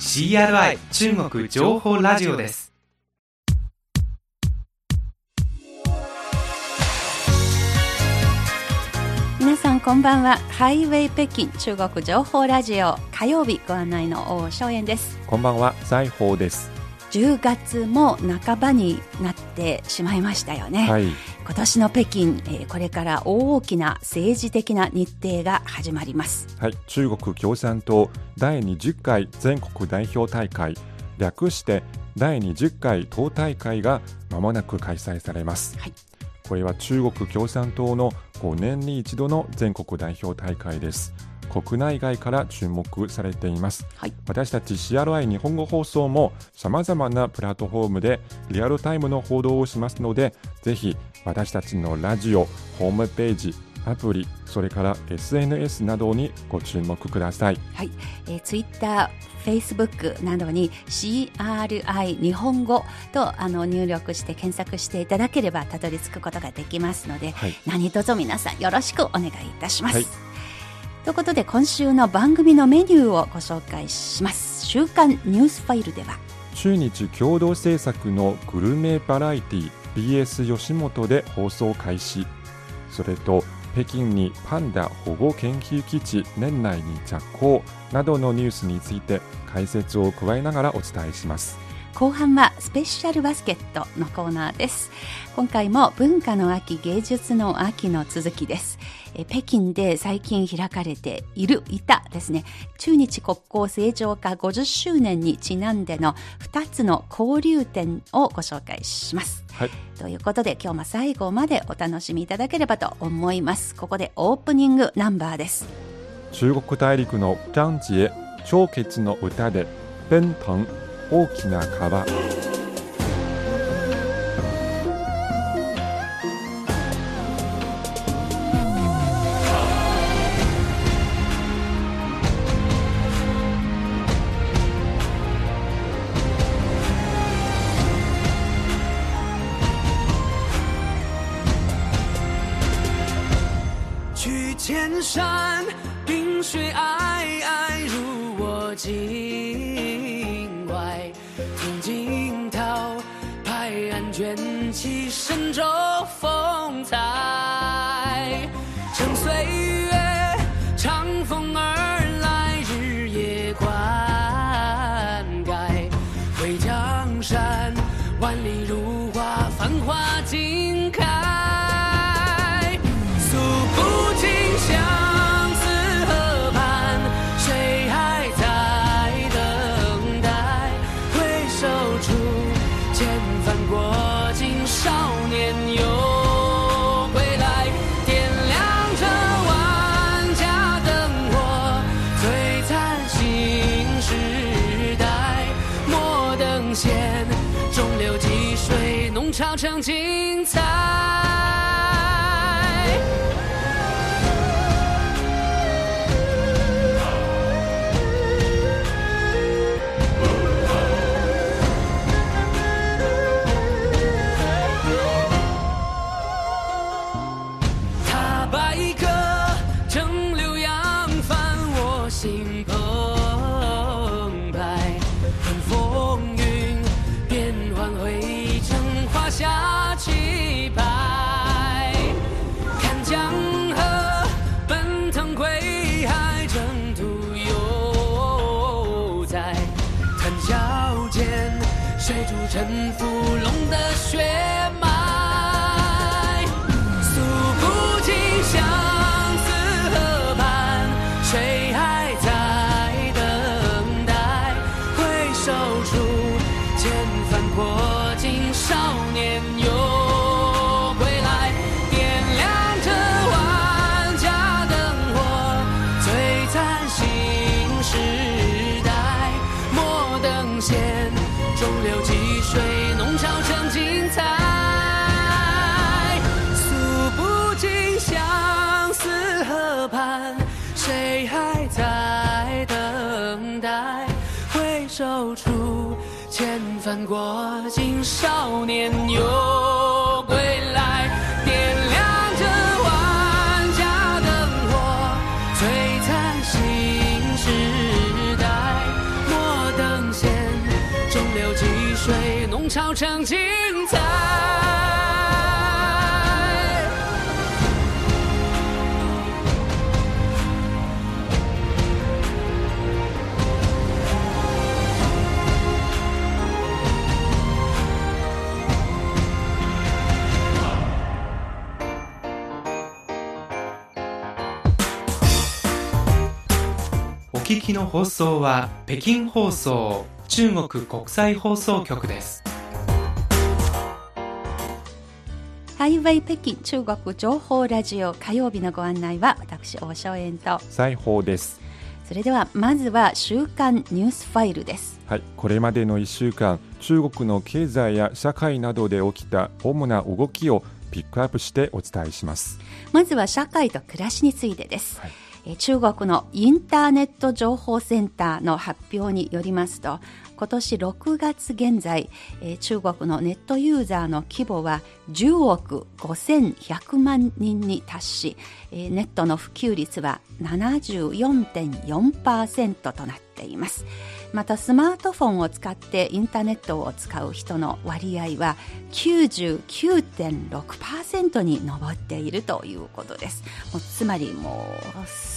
CRI 中国情報ラジオです。皆さんこんばんは。ハイウェイ北京中国情報ラジオ。火曜日ご案内の王正円です。こんばんは、財宝です。10月も半ばになってしまいましたよね、はい、今年の北京、えーこれから大きな政治的な日程が始まります。はい、中国共産党第20回全国代表大会、略して第20回党大会がまもなく開催されます。はい。これは中国共産党の5年に一度の全国代表大会です。国内外から注目されています。はい私たち CRI 日本語放送も様々なプラットフォームでリアルタイムの報道をしますので、ぜひ私たちのラジオ、ホームページ、アプリ、それから SNS などにご注目ください。はい、えー、ツイッター、フェイスブックなどに CRI 日本語とあの入力して検索していただければたどり着くことができますので、はい何卒皆さんよろしくお願いいたします。はいということで今週の番組のメニューをご紹介します。週刊ニュースファイルでは中日共同制作のグルメバラエティ BS 吉本で放送開始それと北京にパンダ保護研究基地年内に着工などのニュースについて解説を加えながらお伝えします後半はスペシャルバスケットのコーナーです。今回も文化の秋芸術の秋の続きです。え北京で最近開かれているいたですね。中日国交正常化50周年にちなんでの2つの交流展をご紹介します。はい。ということで今日も最後までお楽しみいただければと思います。ここでオープニングナンバーです。中国大陸の張杰長傑の歌で奔騰大きな川。情。学。千帆过青，少年又归来。点亮这万家灯火，璀璨新时代。莫等闲，中流击水，弄潮成精彩。聞きの放送は北京放送中国国際放送局です。ハイウェイ北京中国情報ラジオ火曜日のご案内は私大正円と。裁縫です。それではまずは週刊ニュースファイルです。はい、これまでの1週間中国の経済や社会などで起きた主な動きをピックアップしてお伝えします。まずは社会と暮らしについてです、はい。えー中国のインターネット情報センターの発表によりますと今年6月現在、中国のネットユーザーの規模は10億5100万人に達し、ネットの普及率は74.4%となっています。またスマートフォンを使ってインターネットを使う人の割合は99.6%に上っているということです。もうつまりも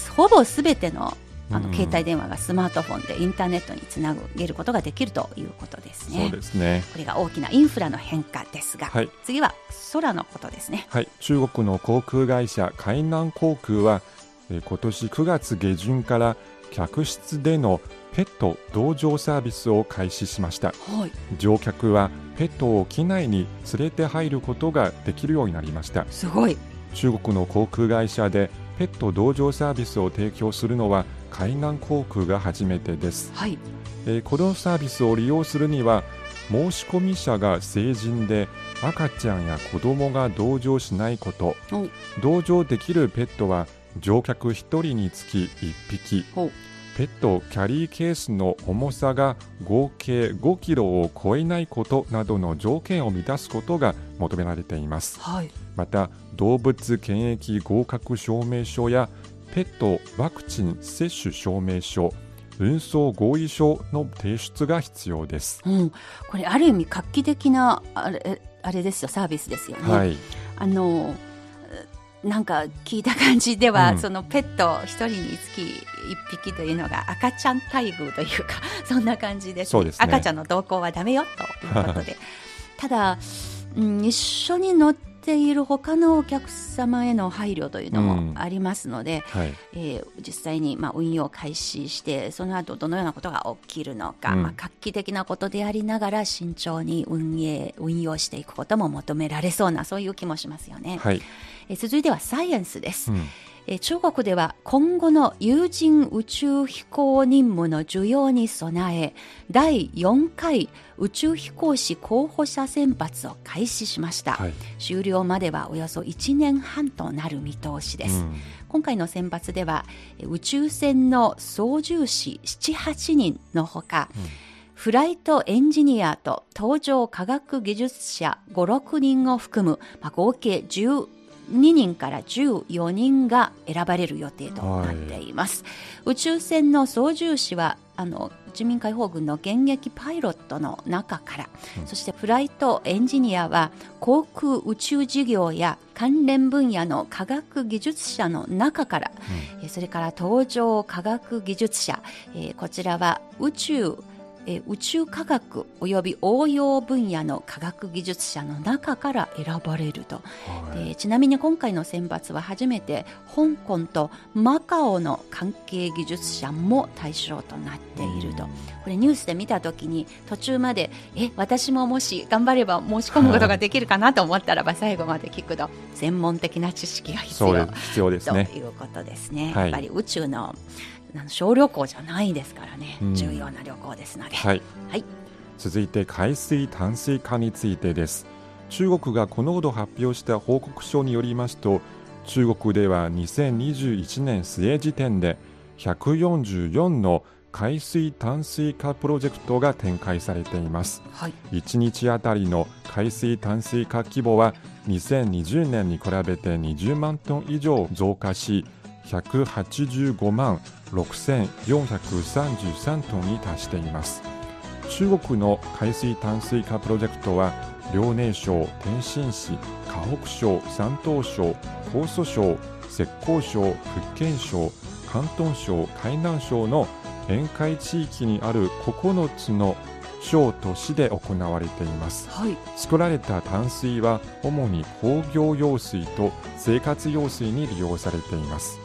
うほぼすべてのあのうん携帯電話がスマートフォンでインターネットにつなげることができるということですね。そうですね。これが大きなインフラの変化ですが、はい。次は空のことですね。はい、中国の航空会社海南航空はえー今年9月下旬から客室でのペット同乗サービスを開始しました。はい。乗客はペットを機内に連れて入ることができるようになりました。すごい。中国の航空会社でペット同乗サービスを提供するのは海南航空が初めてです、はい。えーこのサービスを利用するには申し込み者が成人で赤ちゃんや子供が同乗しないこと。お同乗できるペットは乗客1人につき1匹ペットキャリーケースの重さが合計5キロを超えないことなどの条件を満たすことが求められています。はい。また動物検疫合格証明書やペットワクチン接種証明書運送合意書の提出が必要です、うん、これある意味画期的なあれあれですよサービスですよね。はい。あのなんか聞いた感じでは、うん。そのペット一人につき一匹というのが赤ちゃん待遇というか そんな感じです,、そうですね。赤ちゃんの同行はダメよということで。ただ、うん、一緒に乗っている他のお客様への配慮というのうん。もありますので、はい。えー実際にまあ運用を開始してその後どのようなことが起きるのか、うん。まあ、画期的なことでありながら慎重に運営運用していくことも求められそうなそういう気もしますよね、はい、えー続いてはサイエンスです、うん。えー中国では今後の有人宇宙飛行任務の需要に備え第4回宇宙飛行士候補者選抜を開始しました、はい。終了まではおよそ1年半となる見通しです、うん。今回の選抜ではえ宇宙船の操縦士78人のほか、フライトエンジニアと搭乗科学技術者56人を含む、まあ、合計12人から14人が選ばれる予定となっています、宇宙船の操縦士はあの人民解放軍の現役パイロットの中から、そしてフライトエンジニアは航空宇宙事業や関連分野の科学技術者の中から、えーそれから搭乗科学技術者、えーこちらは宇宙えー宇宙科学および応用分野の科学技術者の中から選ばれると、はい。でちなみに今回の選抜は初めて香港とマカオの関係技術者も対象となっていると、これニュースで見た時に途中までえ私ももし頑張れば申し込むことができるかなと思ったらば最後まで聞くと専門的な知識が必要。必要ですとねいうことですね。はい。やっぱり宇宙の小旅行じゃないですからね、うん。重要な旅行ですので。はい。はい。続いて海水淡水化についてです。中国がこのほど発表した報告書によりますと中国では2021年末時点で144の海水淡水化プロジェクトが展開されています。はい。1日あたりの海水淡水化規模は2020年に比べて20万トン以上増加し185万6433トンに達しています。中国の海水淡水化プロジェクトは遼寧省天津市河北省山東省江蘇省浙江省福建省広東省海南省の沿海地域にある9つの省都市で行われていますはい。作られた淡水は主に工業用水と生活用水に利用されています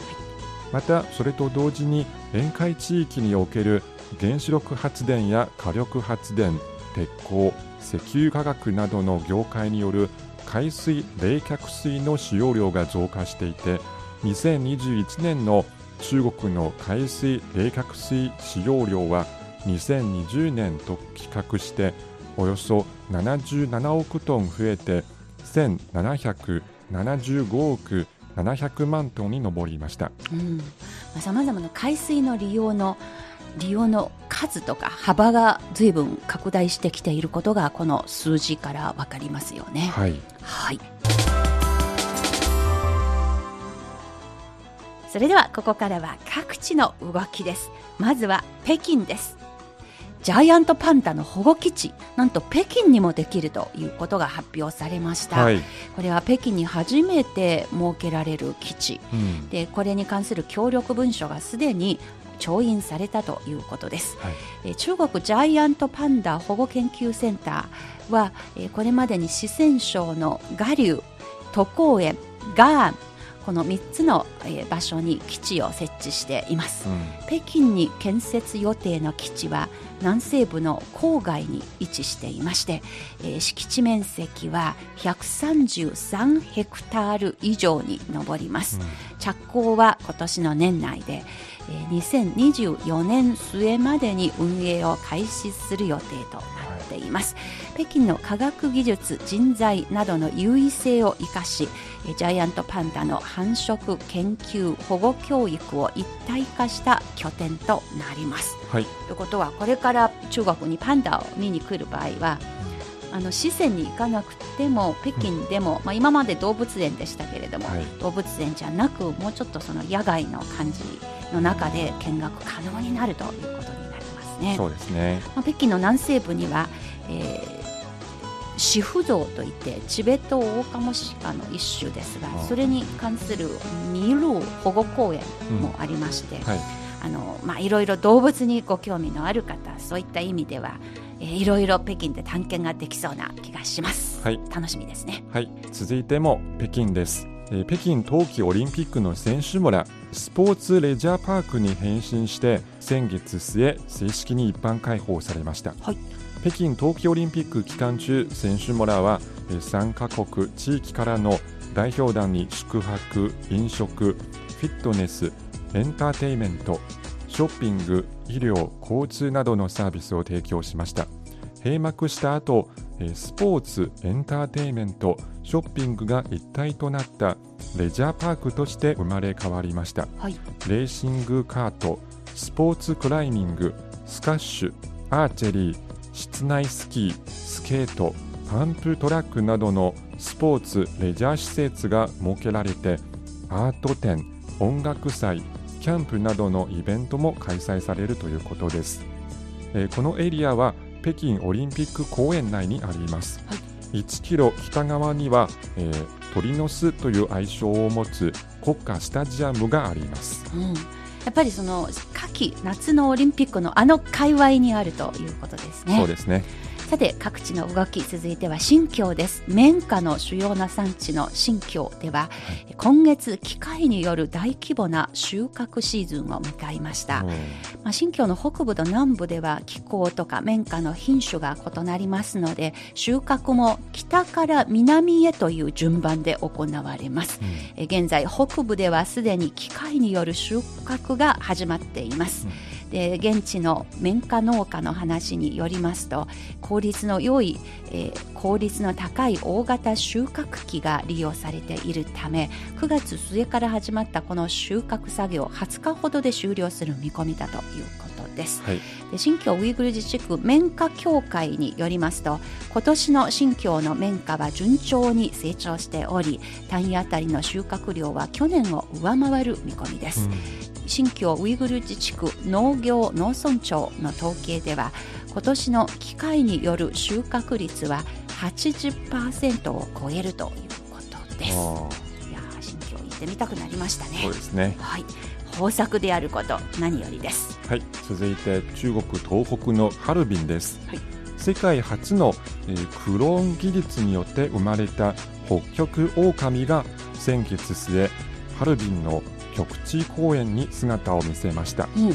またそれと同時に沿海地域における原子力発電や火力発電鉄鋼石油化学などの業界による海水冷却水の使用量が増加していて2021年の中国の海水冷却水使用量は2020年と比較しておよそ77億トン増えて1775億700万トンに上りましたうん。さまざまな海水の利用の利用の数とか幅が随分拡大してきていることがこの数字からわかりますよね。はいはい。それではここからは各地の動きです。まずは北京です。ジャイアントパンダの保護基地、なんと北京にもできるということが発表されました。はい、これは北京に初めて設けられる基地。うん。で、これに関する協力文書がすでに調印されたということです。はい。えー中国ジャイアントパンダ保護研究センターは、えーこれまでに四川省の我流、都江園、ガーンこの3つの、えー場所に基地を設置しています。うん。北京に建設予定の基地は南西部の郊外に位置していまして、えー敷地面積は133ヘクタール以上に上ります、着工は今年の年内で、えー2024年末までに運営を開始する予定となっています、北京の科学技術人材などの優位性を生かしえージャイアントパンダの繁殖研究保護教育を一体化した拠点となります。はい。ということはこれから中国にパンダを見に来る場合は、あの四川に行かなくても北京でも、まあ、今まで動物園でしたけれども、はい。動物園じゃなくもうちょっとその野外の感じの中で見学可能になるということになりますね。そうですね。まあ、北京の南西部には、えーシフゾウといってチベットオオカモシカの一種ですがあそれに関するニルー保護公園もありまして、はい。あのまあ、いろいろ動物にご興味のある方そういった意味では、えーいろいろ北京で探検ができそうな気がします、はい。楽しみですね。はい、続いても北京です、えー北京冬季オリンピックの選手村スポーツレジャーパークに変身して先月末正式に一般開放されました、はい。北京冬季オリンピック期間中選手村はえー3カ国地域からの代表団に宿泊飲食フィットネスエンターテイメントショッピング医療交通などのサービスを提供しました。閉幕した後えースポーツエンターテイメントショッピングが一体となったレジャーパークとして生まれ変わりました。はい。レーシングカートスポーツクライミングスカッシュアーチェリー室内スキースケートパンプトラックなどのスポーツレジャー施設が設けられてアート展音楽祭キャンプなどのイベントも開催されるということです、えーこのエリアは北京オリンピック公園内にあります、はい。1キロ北側には、えー鳥の巣という愛称を持つ国家スタジアムがあります。うん、やっぱりその夏秋夏のオリンピックのあの界隈にあるということですね。そうですね。さて各地の動き続いては新疆です。綿花の主要な産地の新疆では、今月機械による大規模な収穫シーズンを迎えました、うん。まあ、新疆の北部と南部では気候とか綿花の品種が異なりますので収穫も北から南へという順番で行われます、え現在北部ではすでに機械による収穫が始まっています、でで現地の綿花農家の話によりますと効率の良い、えー効率の高い大型収穫機が利用されているため9月末から始まったこの収穫作業20日ほどで終了する見込みだということです。はい。で新疆ウイグル自治区綿花協会によりますと今年の新疆の綿花は順調に成長しており単位あたりの収穫量は去年を上回る見込みです、新疆ウイグル自治区農業農村庁の統計では今年の機械による収穫率は80%を超えるということです。あいやー新疆行ってみたくなりましたね。ーそうですね。はい。豊作であること何よりです。はい、続いて中国東北のハルビンです。はい。世界初の、えークローン技術によって生まれた北極オオカミが先月末、ハルビンの極地公園に姿を見せました。うん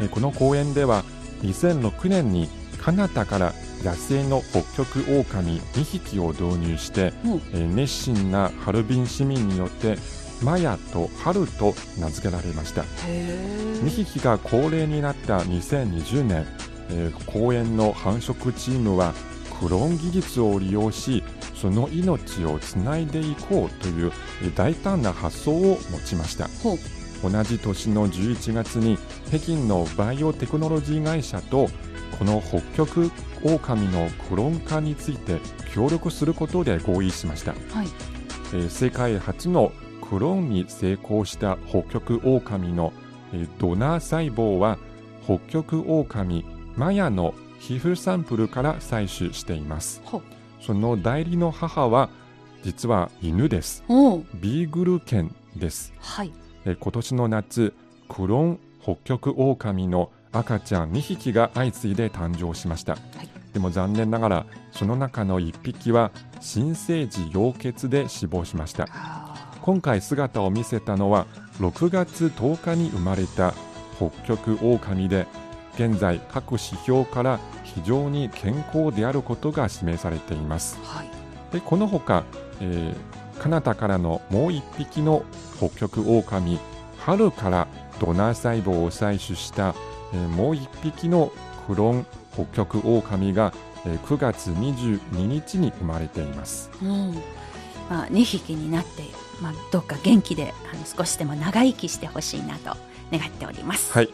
えーこの公園では2006年にカナダから野生の北極オオカミ2匹を導入して、うんえー熱心なハルビン市民によってマヤとハルと名付けられました。2匹が高齢になった2020年、えー公園の繁殖チームはクローン技術を利用しその命をつないでいこうというえー大胆な発想を持ちました。同じ年の11月に北京のバイオテクノロジー会社とこの北極オオカミのクローン化について協力することで合意しました。はい。えー世界初のクローンに成功した北極オオカミの、えードナー細胞は北極オオカミマヤの皮膚サンプルから採取していますその代理の母は実は犬です。ビーグル犬です。はい。えー今年の夏クローン北極オオカミの赤ちゃん2匹が相次いで誕生しました、い。でも残念ながらその中の1匹は新生児溶血で死亡しました。あ今回姿を見せたのは6月10日に生まれた北極オオカミで現在各指標から非常に健康であることが示されています。ーはい。でこのほか、えーカナダからのもう1匹の北極オオカミ春からドナー細胞を採取した、えーもう1匹のクロン北極オオカミが、えー9月22日に生まれています。うん。まあ、2匹になって、まあ、どっか元気であの少しでも長生きしてほしいなと願っております。はい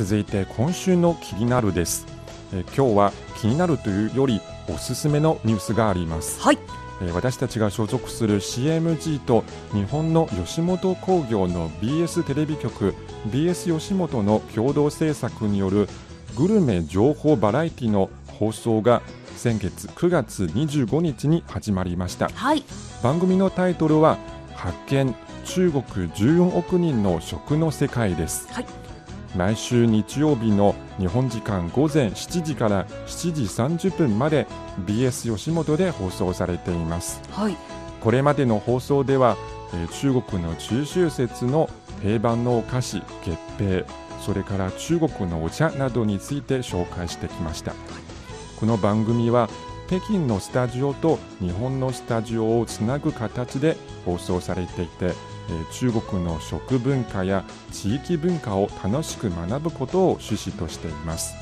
続いて今週の気になるです、えー今日は気になるというよりおすすめのニュースがあります、はい、えー私たちが所属する CMG と日本の吉本興業の BS テレビ局 BS 吉本の共同制作によるグルメ情報バラエティの放送が先月9月25日に始まりました。はい、番組のタイトルは発見中国14億人の食の世界です、はい来週日曜日の日本時間午前7時から7時30分まで BS 吉本で放送されています。はい、これまでの放送では、えー中国の中秋節の定番のお菓子月餅それから中国のお茶などについて紹介してきました。この番組は北京のスタジオと日本のスタジオをつなぐ形で放送されていて、えー中国の食文化や地域文化を楽しく学ぶことを趣旨としています。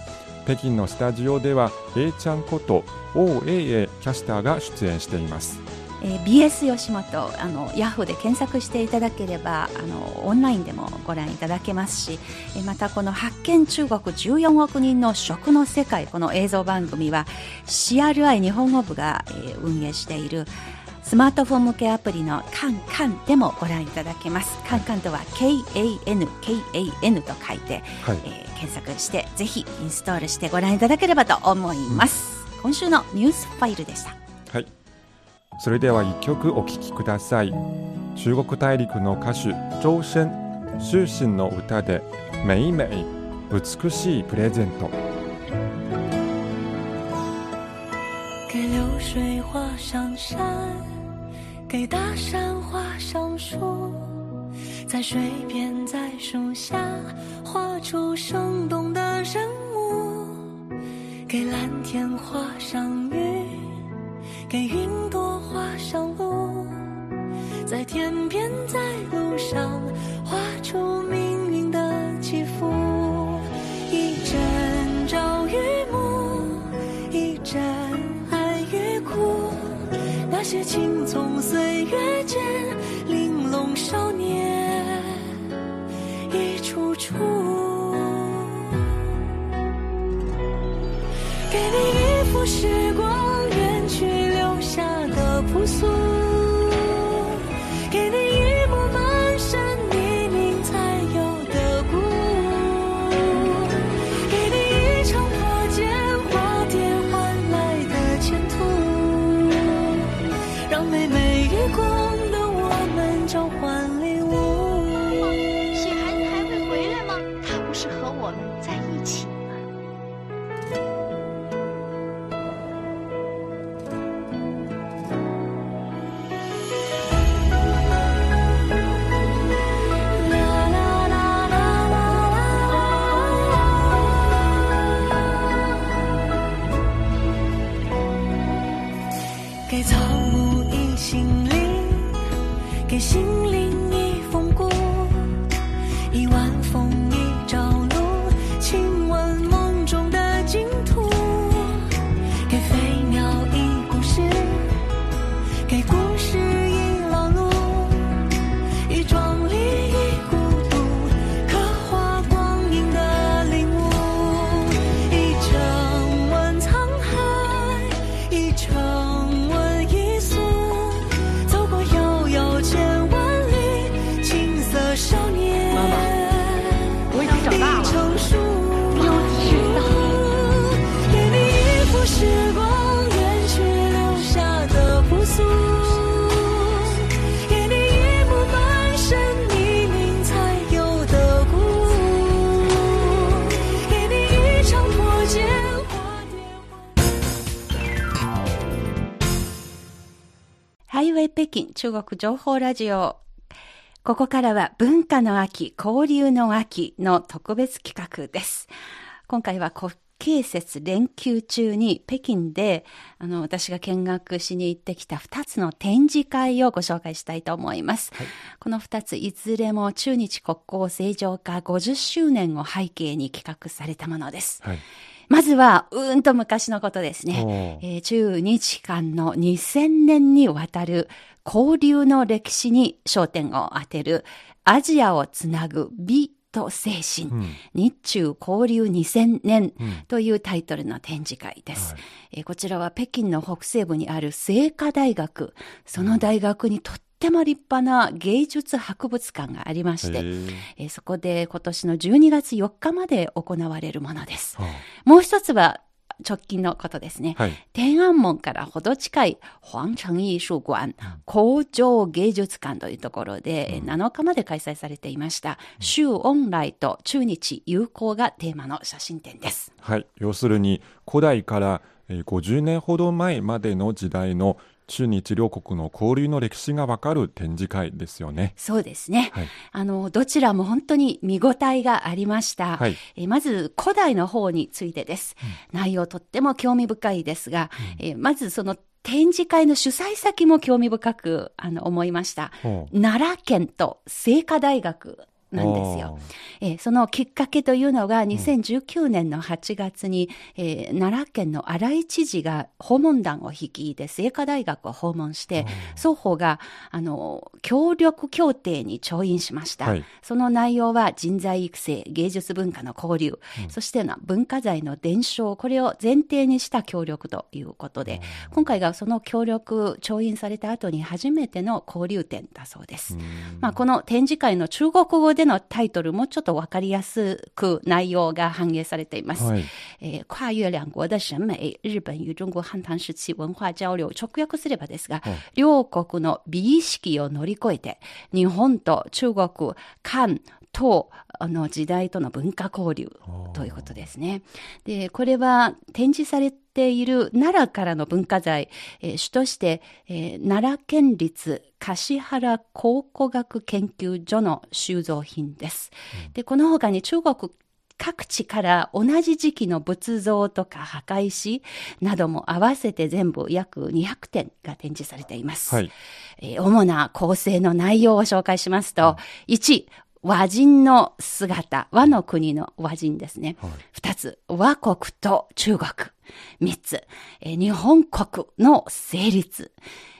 北京のスタジオでは A ちゃんこと王英英キャスターが出演しています。えー BS 吉本あのヤフーで検索していただければあのオンラインでもご覧いただけますしえーまたこの発見中国14億人の食の世界この映像番組は CRI 日本語部が、えー運営しているスマートフォン向けアプリのカンカンでもご覧いただけます。カンカンとは KAN、KAN と書いて、はいえー検索してぜひインストールしてご覧いただければと思います。今週のニュースファイルでした。はい。それでは一曲お聴きください。中国大陸の歌手周深、終身の歌で「美美美しいプレゼント」。给流水画上山，给大山画上树，在水边，在树下，画出生动的人物。给蓝天画上云，给云朵画上路，在天边，在路上，画出些青葱岁月间，玲珑少年一处处。给你一幅时光ハイウェイ北京中国情報ラジオ。ここからは文化の秋、交流の秋の特別企画です。今回は国慶節連休中に北京で、あの、私が見学しに行ってきた2つの展示会をご紹介したいと思います。この2ついずれも中日国交正常化50周年を背景に企画されたものです。はい。まずは、うーんと昔のことですね。えー中日間の2000年にわたる交流の歴史に焦点を当てるアジアをつなぐ美と精神、うん。日中交流2000年うん。というタイトルの展示会です。はい。えーこちらは北京の北西部にある清華大学、その大学にとっても立派な芸術博物館がありまして、えーそこで今年の12月4日まで行われるものです。はもう一つは直近のことですね。あはい。天安門からほど近い皇城艺術館、工場芸術館というところで、えー7日まで開催されていました、周恩来と中日友好がテーマの写真展です。はい。要するに、古代からえー50年ほど前までの時代の中日両国の交流の歴史がわかる展示会ですよね。そうですね。はいあの、どちらも本当に見応えがありました。はいえーまず、古代の方についてです。内容とっても興味深いですが、えーまずその展示会の主催先も興味深くあの思いました。奈良県と清華大学なんですよ。えーそのきっかけというのが2019年の8月に、えー奈良県の新井知事が訪問団を率いて清華大学を訪問して、双方があの協力協定に調印しました。はい。その内容は人材育成、芸術文化の交流、そしてな文化財の伝承、これを前提にした協力ということで、今回がその協力調印された後に初めての交流展だそうです。まあ、この展示会の中国語でのタイトルもちょっとわかりやすく内容が反映されています。はい。えー跨越两国的審美、日本与中国汉唐時期文化交流、直訳すればですが、両国の美意識を乗り越えて、日本と中国、漢、とあの時代との文化交流ということですね。で、これは展示されている奈良からの文化財、えー主として、えー奈良県立橿原考古学研究所の収蔵品です。で、この他に中国各地から同じ時期の仏像とか墓石なども合わせて全部約200点が展示されています。はい。えー主な構成の内容を紹介しますと、1、和人の姿、和の国の和人ですね。はい二つ、和国と中国。三つ、えー日本国の成立。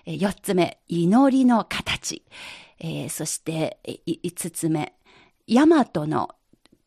えー四つ目、祈りの形。えーそして、五つ目、大和の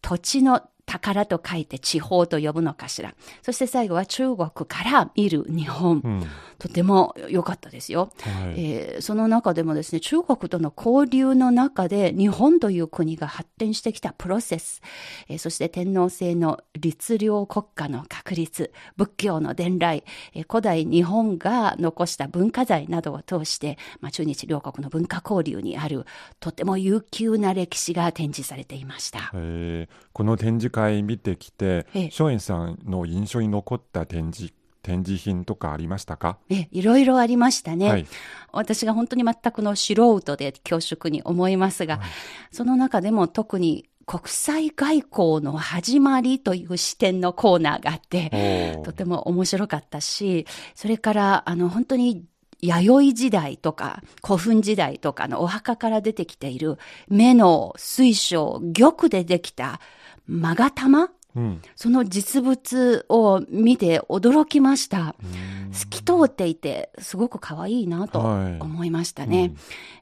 土地の宝と書いて地方と呼ぶのかしら。そして最後は中国から見る日本。うんとても良かったですよ。はいえーその中でもですね、中国との交流の中で日本という国が発展してきたプロセス、えーそして天皇制の律令国家の確立、仏教の伝来、えー古代日本が残した文化財などを通して、まあ、中日両国の文化交流にあるとても悠久な歴史が展示されていました。えーこの展示会見てきてええ、松園さんの印象に残った展示展示品とかありましたか、えいろいろありましたね。はい。私が本当に全くの素人で恐縮に思いますが、その中でも特に国際外交の始まりという視点のコーナーがあって、とても面白かったし、それから、あの、本当に、弥生時代とか古墳時代とかのお墓から出てきている目の水晶、玉でできた勾玉うんその実物を見て驚きました。透き通っていて、すごく可愛いなとはい思いましたね。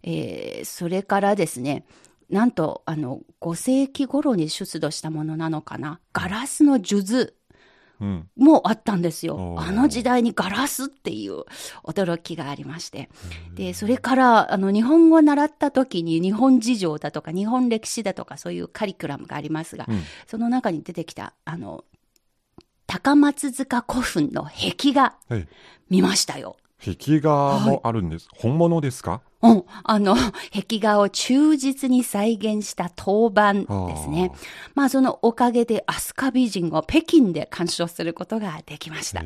えーそれからですね、なんと、あの、5世紀頃に出土したものなのかな。ガラスの数珠うんもあったんですよお。ーあの時代にガラスっていう驚きがありまして。で、それから、あの、日本語を習った時に日本事情だとか日本歴史だとかそういうカリキュラムがありますが、うんその中に出てきた、あの、高松塚古墳の壁画はい見ましたよ。壁画もあるんです、本物ですか？うん、あの、壁画を忠実に再現した当番ですね。まあ、そのおかげで飛鳥美人を北京で鑑賞することができました。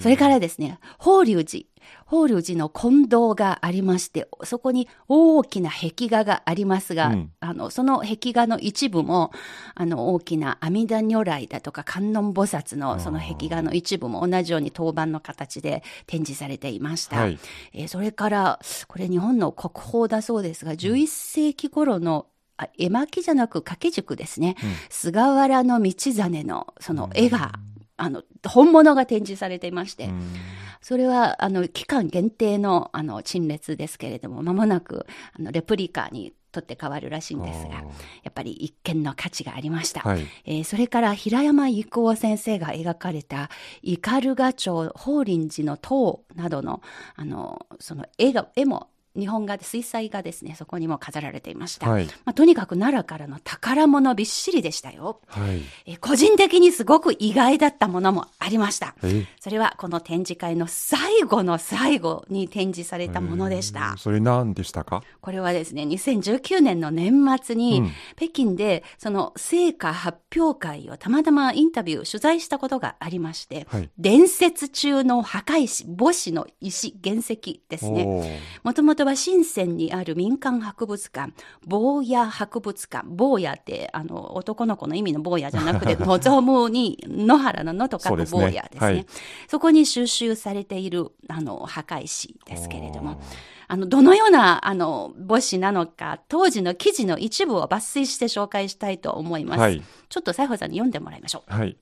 それからですね、法隆寺。法隆寺の金堂がありまして、そこに大きな壁画がありますが、うん。あの、その壁画の一部も、あの、大きな阿弥陀如来だとか観音菩薩のその壁画の一部も同じように当番の形で展示されていました。はい。えーそれから、これ日本の国宝だそうですが、11世紀頃の、あ絵巻じゃなく掛け軸ですね。菅原道真のその絵が、あの、本物が展示されていまして、うんそれは、あの、期間限定の、あの、陳列ですけれども、間もなく、あの、レプリカに取って変わるらしいんですが、やっぱり一見の価値がありました。はいえーそれから平山郁夫先生が描かれた斑鳩町法輪寺の塔などの、あの、その絵が、絵も日本画で水彩画ですね、そこにも飾られていました。はいまあ、とにかく奈良からの宝物びっしりでしたよ。はいえー個人的にすごく意外だったものもありました。えそれはこの展示会の最後の最後に展示されたものでした。それ何でしたか？これはですね、2019年の年末に、うん北京でその成果発表会をたまたまインタビュー、取材したことがありまして、はい伝説中の墓石、墓石の石、原石ですね。もともとは深センにある民間博物館、坊や博物館、坊やって、あの、男の子の意味の坊やじゃなくて、望むに、野原の野と書くそうですね。坊やですね。はい。そこに収集されている、あの、墓石ですけれども、あの、どのような、あの、墓石なのか、当時の記事の一部を抜粋して紹介したいと思います。はい。ちょっと西郷さんに読んでもらいましょう。はい、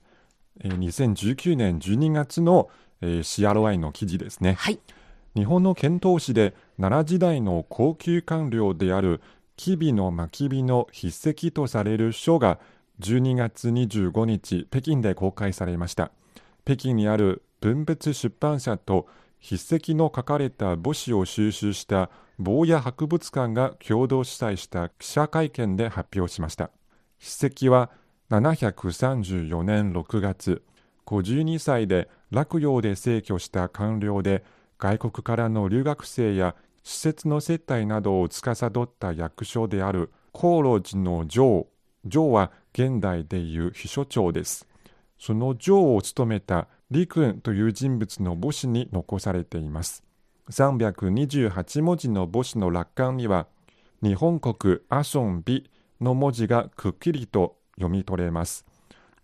えー2019年12月の、えー CRY の記事ですね。はい。日本の遣唐使で奈良時代の高級官僚である吉備の牧火の筆跡とされる書が12月25日北京で公開されました。北京にある文物出版社と筆跡の書かれた墓誌を収集した坊や博物館が共同主催した記者会見で発表しました。筆跡は734年6月。52歳で洛陽で逝去した官僚で外国からの留学生や施設の接待などを司った役所である高炉寺の城。城は現代でいう秘書長です。その城を務めた李君という人物の墓誌に残されています。328文字の墓誌の落款には日本国アション美の文字がくっきりと読み取れます。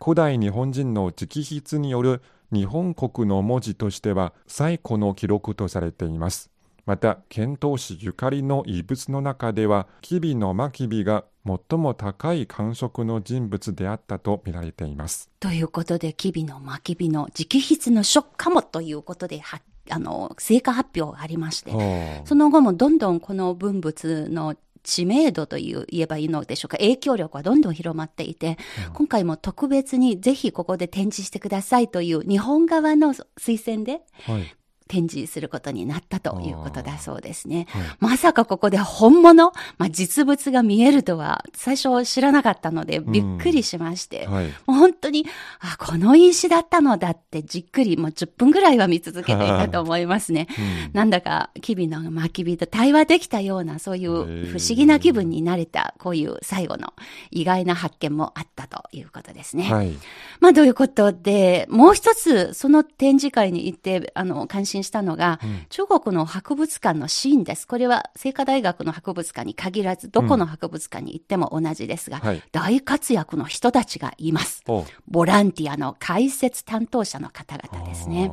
古代日本人の直筆による日本国の文字としては最古の記録とされていますまた遣唐使ゆかりの遺物の中では吉備の真備が最も高い官職の人物であったと見られています。ということで、吉備の真備の直筆の書かもということで、はあの、成果発表がありまして、はあその後もどんどんこの文物の知名度という言えばいいのでしょうか、影響力はどんどん広まっていて、今回も特別にぜひここで展示してくださいという日本側の推薦ではい展示することになったということだそうですね。はい。まさかここで本物、まあ、実物が見えるとは最初知らなかったのでびっくりしまして、はい。もう本当に、あ、この石だったのだってじっくりもう10分ぐらいは見続けていたと思いますね。うん。なんだか、キビのマキビと対話できたような、そういう不思議な気分になれた、こういう最後の意外な発見もあったということですね。はい。まあ、ということで、もう一つ、その展示会に行って、あの、感心したのが、中国の博物館のシーンです。これは、清華大学の博物館に限らず、どこの博物館に行っても同じですが、はい大活躍の人たちがいます。おボランティアの解説担当者の方々ですね。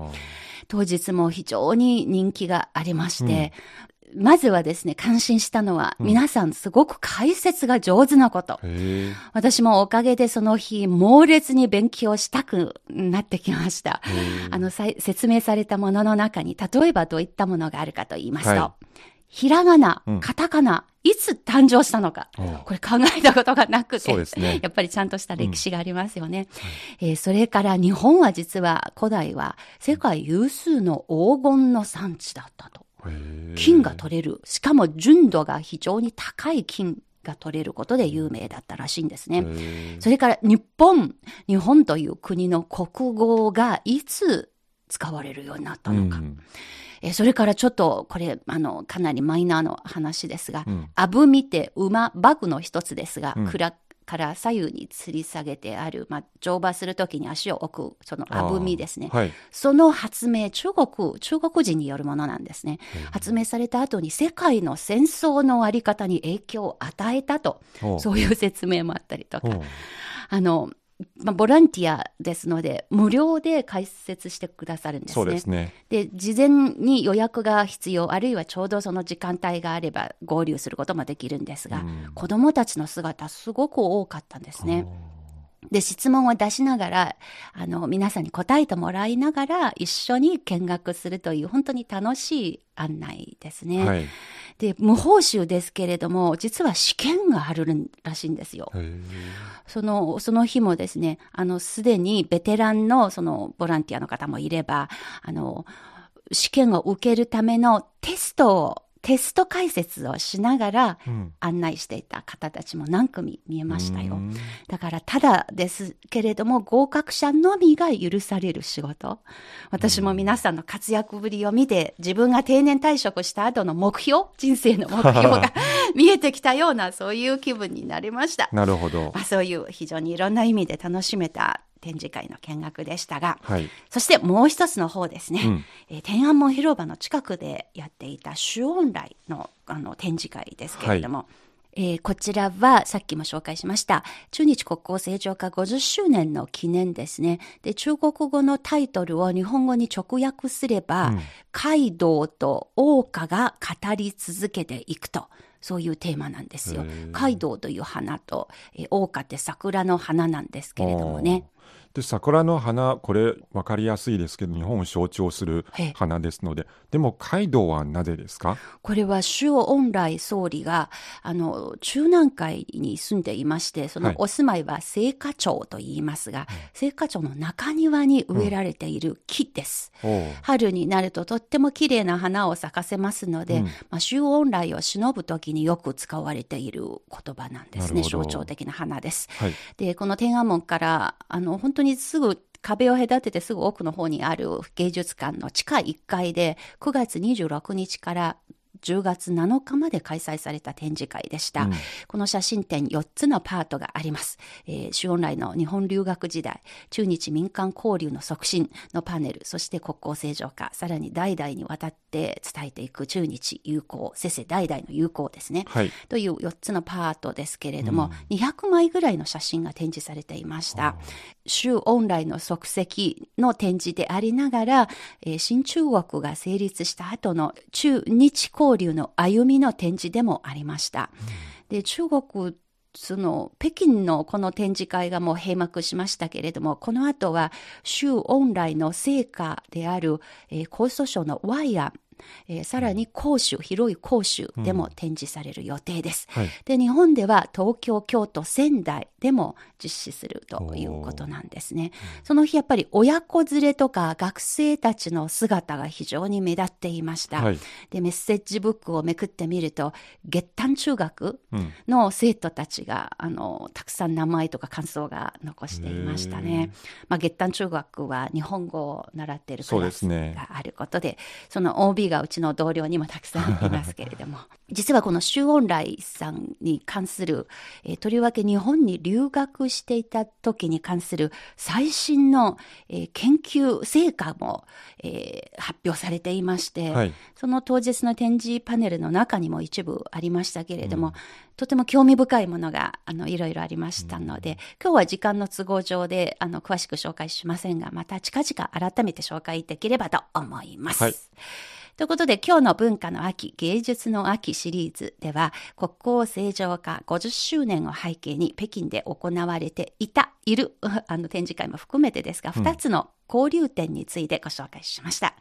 当日も非常に人気がありまして、まずはですね、感心したのは、皆さんすごく解説が上手なこと。私もおかげでその日、猛烈に勉強したくなってきました。あの、説明されたものの中に、例えばどういったものがあるかと言いますと、はひらがなうん、カタカナ、いつ誕生したのか。おこれ考えたことがなくて。ね やっぱりちゃんとした歴史がありますよね。えーそれから日本は実は古代は世界有数の黄金の産地だったと。金が取れる。しかも純度が非常に高い金が取れることで有名だったらしいんですね。それから日本、日本という国の国語がいつ使われるようになったのか。うんえーそれからちょっと、これ、あの、かなりマイナーの話ですが、うんアブミって馬、バグの一つですが、うん蔵から左右に吊り下げてある、まあ、乗馬するときに足を置く、そのアブミですね。はい。その発明、中国、中国人によるものなんですね。発明された後に世界の戦争のあり方に影響を与えたと、おそういう説明もあったりとか。お、あの、まあ、ボランティアですので、無料で解説してくださるんですね。そうですねで、事前に予約が必要、あるいはちょうどその時間帯があれば合流することもできるんですが、うん子供たちの姿すごく多かったんですね。で、質問を出しながら、あの、皆さんに答えてもらいながら、一緒に見学するという、本当に楽しい案内ですね。はいへで、無報酬ですけれども、実は試験があるらしいんですよ。えその、その日もですね、あの、すでにベテランの、その、ボランティアの方もいれば、あの、試験を受けるためのテストを、テスト解説をしながらうん案内していた方たちも何組見えましたよう。んだから、ただですけれども、合格者のみが許される仕事。私も皆さんの活躍ぶりを見て、自分が定年退職した後の目標、人生の目標が 見えてきたような、そういう気分になりました。なるほどまあ、そういう非常にいろんな意味で楽しめた展示会の見学でしたが、はい。そしてもう一つの方ですね、うん。えー天安門広場の近くでやっていた主音来のあの展示会ですけれども、えーこちらはさっきも紹介しました中日国交正常化50周年の記念ですね。で、中国語のタイトルを日本語に直訳すれば、うんカイドウと桜花が語り続けていくと。そういうテーマなんですよ。カイドウという花と、えー桜花って桜の花なんですけれどもね。で桜の花これ分かりやすいですけど日本を象徴するええ。花ですのででもカイドウはなぜですか？これは周恩来総理が、あの、中南海に住んでいまして、そのはい。お住まいは青果町と言いますが、青果町の中庭に植えられている木です。おう。春になるととっても綺麗な花を咲かせますので、うん。まあ、周恩来を忍ぶ時によく使われている言葉なんですね。象徴的な花です。はい。で、この天安門から、あの、本当にすぐ、壁を隔ててすぐ奥の方にある芸術館の地下1階で9月26日から10月7日まで開催された展示会でした。うんこの写真展4つのパートがあります。えー、周恩来の日本留学時代、中日民間交流の促進のパネル、そして国交正常化、さらに代々にわたって伝えていく中日友好、せせ代々の友好ですね。はいという4つのパートですけれども、200枚ぐらいの写真が展示されていました。州オンラインの足跡の展示でありながら、えー新中国が成立した後の中日交流の歩みの展示でもありました。で、中国その、北京のこの展示会がもう閉幕しましたけれども、この後は、州オンラインの成果である、えー、江蘇省のワイヤン、えーさらに広州、広い広州でも展示される予定です。はい。で、日本では東京、京都、仙台でも実施するということなんですね。その日やっぱり親子連れとか学生たちの姿が非常に目立っていました。はい。で、メッセージブックをめくってみると、月丹中学うん。の生徒たちが、あの、たくさん名前とか感想が残していましたね。まあ、月丹中学は日本語を習っているクラスですねがあることで、その OB がうちの同僚にもたくさんいますけれども、実はこの周恩来さんに関する、えーとりわけ日本に留学していた時に関する最新の、えー研究成果も、えー発表されていまして、はい。その当日の展示パネルの中にも一部ありましたけれども、とても興味深いものが、あの、いろいろありましたので、今日は時間の都合上で、あの、詳しく紹介しませんが、また近々改めて紹介できればと思います。はいということで、今日の文化の秋、芸術の秋シリーズでは、国交正常化50周年を背景に北京で行われていた、いる、あの展示会も含めてですが、2つの交流展についてご紹介しました。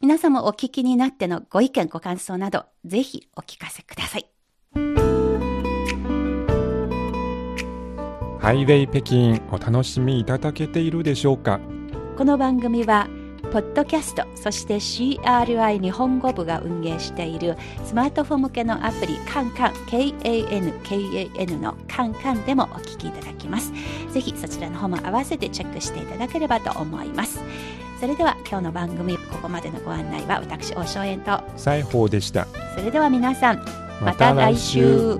皆さんもお聞きになってのご意見、ご感想など、ぜひお聞かせください。ハイウェイ北京お楽しみいただけているでしょうか？この番組は、ポッドキャスト、そして CRI 日本語部が運営しているスマートフォン向けのアプリカンカン KANKAN のカンカンでもお聞きいただきます。ぜひそちらの方も合わせてチェックしていただければと思います。それでは今日の番組ここまでのご案内は私大正円と西宝でした。それでは皆さんまた来週